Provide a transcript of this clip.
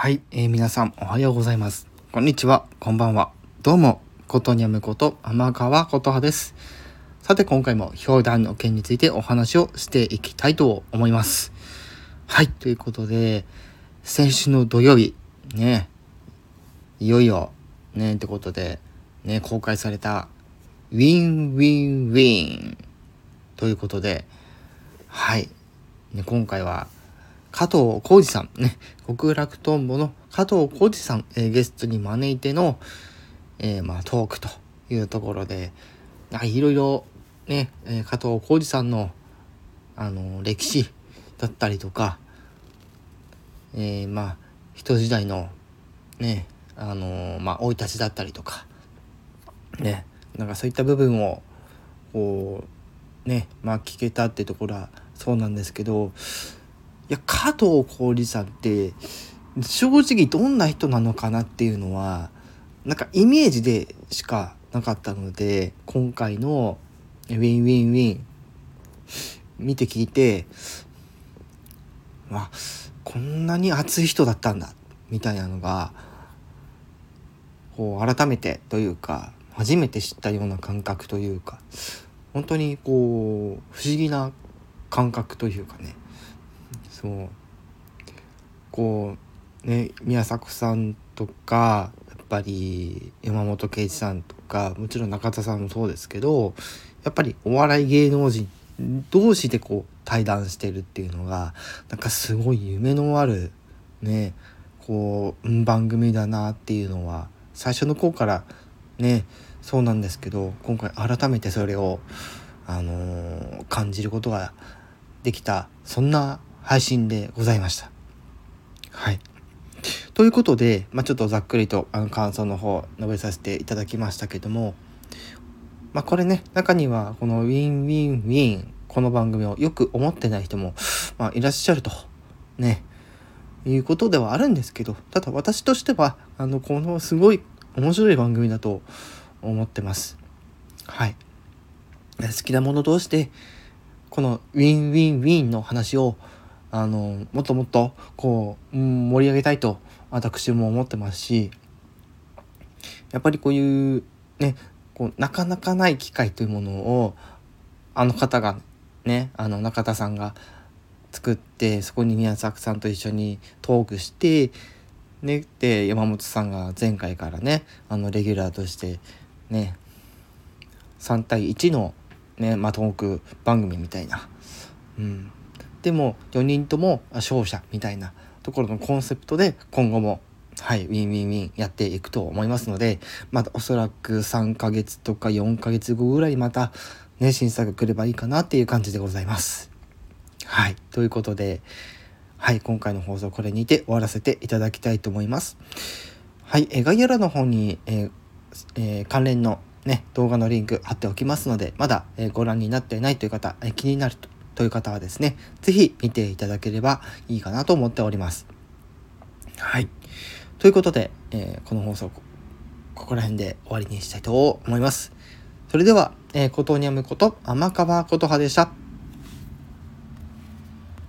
はい、えー皆さんおはようございます。こんにちは、こんばんは。どうも、ことにゃむこと天川琴葉です。さて今回も氷弾の件についてお話をしていきたいと思います。はい、ということで、先週の土曜日、ね、いよいよ、ね、ってことで、ね、公開された、 WinWinWiiin ということで、はい、ね、今回は、加藤浩次さん。ね。極楽とんぼの加藤浩次さん、えーゲストに招いての、えーまあ、トークというところで。あいろいろね、えー加藤浩次さんの、あの歴史だったりとか、えーまあ人時代のねあのまあ生い立ちだったりとか。ね。なんかそういった部分をこうねまあ聞けたってところはそうなんですけど。や加藤浩次さんって正直どんな人なのかなっていうのはなんかイメージでしかなかったので今回の「 WinWinWiiin」見て聞いてあこんなに熱い人だったんだみたいなのがこう改めてというか初めて知ったような感覚というか本当にこう不思議な感覚というかね。そう。こうね宮迫さんとかやっぱり山本圭一さんとかもちろん中田さんもそうですけどやっぱりお笑い芸能人同士でこう対談してるっていうのがなんかすごい夢のあるねこう番組だなっていうのは最初の頃からねそうなんですけど今回改めてそれを、あのー感じることができたそんな配信でございました。はい。ということで、まあ、ちょっとざっくりとあの感想の方述べさせていただきましたけども、まあ、これね中にはこの WinWinWiiin この番組をよく思ってない人も、まあ、いらっしゃるとねいうことではあるんですけどただ私としてはあのこのすごい面白い番組だと思ってます。はい。好きなもの同士でこの WinWinWiiin の話をあのもっともっとこう、うん盛り上げたいと私も思ってますしやっぱりこういうねこうなかなかない機会というものをあの方がねあの中田さんが作ってそこに宮崎さんと一緒にトークしてねで山本さんが前回からねあのレギュラーとしてね3対1のねまあ、トーク番組みたいな、うん、でも4人とも勝者みたいなところのコンセプトで今後もはいウィンウィンウィンやっていくと思いますのでまたおそらく3ヶ月とか4ヶ月後ぐらいまたね審査が来ればいいかなっていう感じでございます。はいということではい今回の放送これにて終わらせていただきたいと思います。はい、え概要欄の方に、えーえー関連の、ね、動画のリンク貼っておきますのでまだ、えーご覧になっていないという方、え気になるとという方はですね是非見ていただければいいかなと思っております。はいということで、えーこの放送ここら辺で終わりにしたいと思います。それでは、えー、コトニアムこと天川琴葉でした。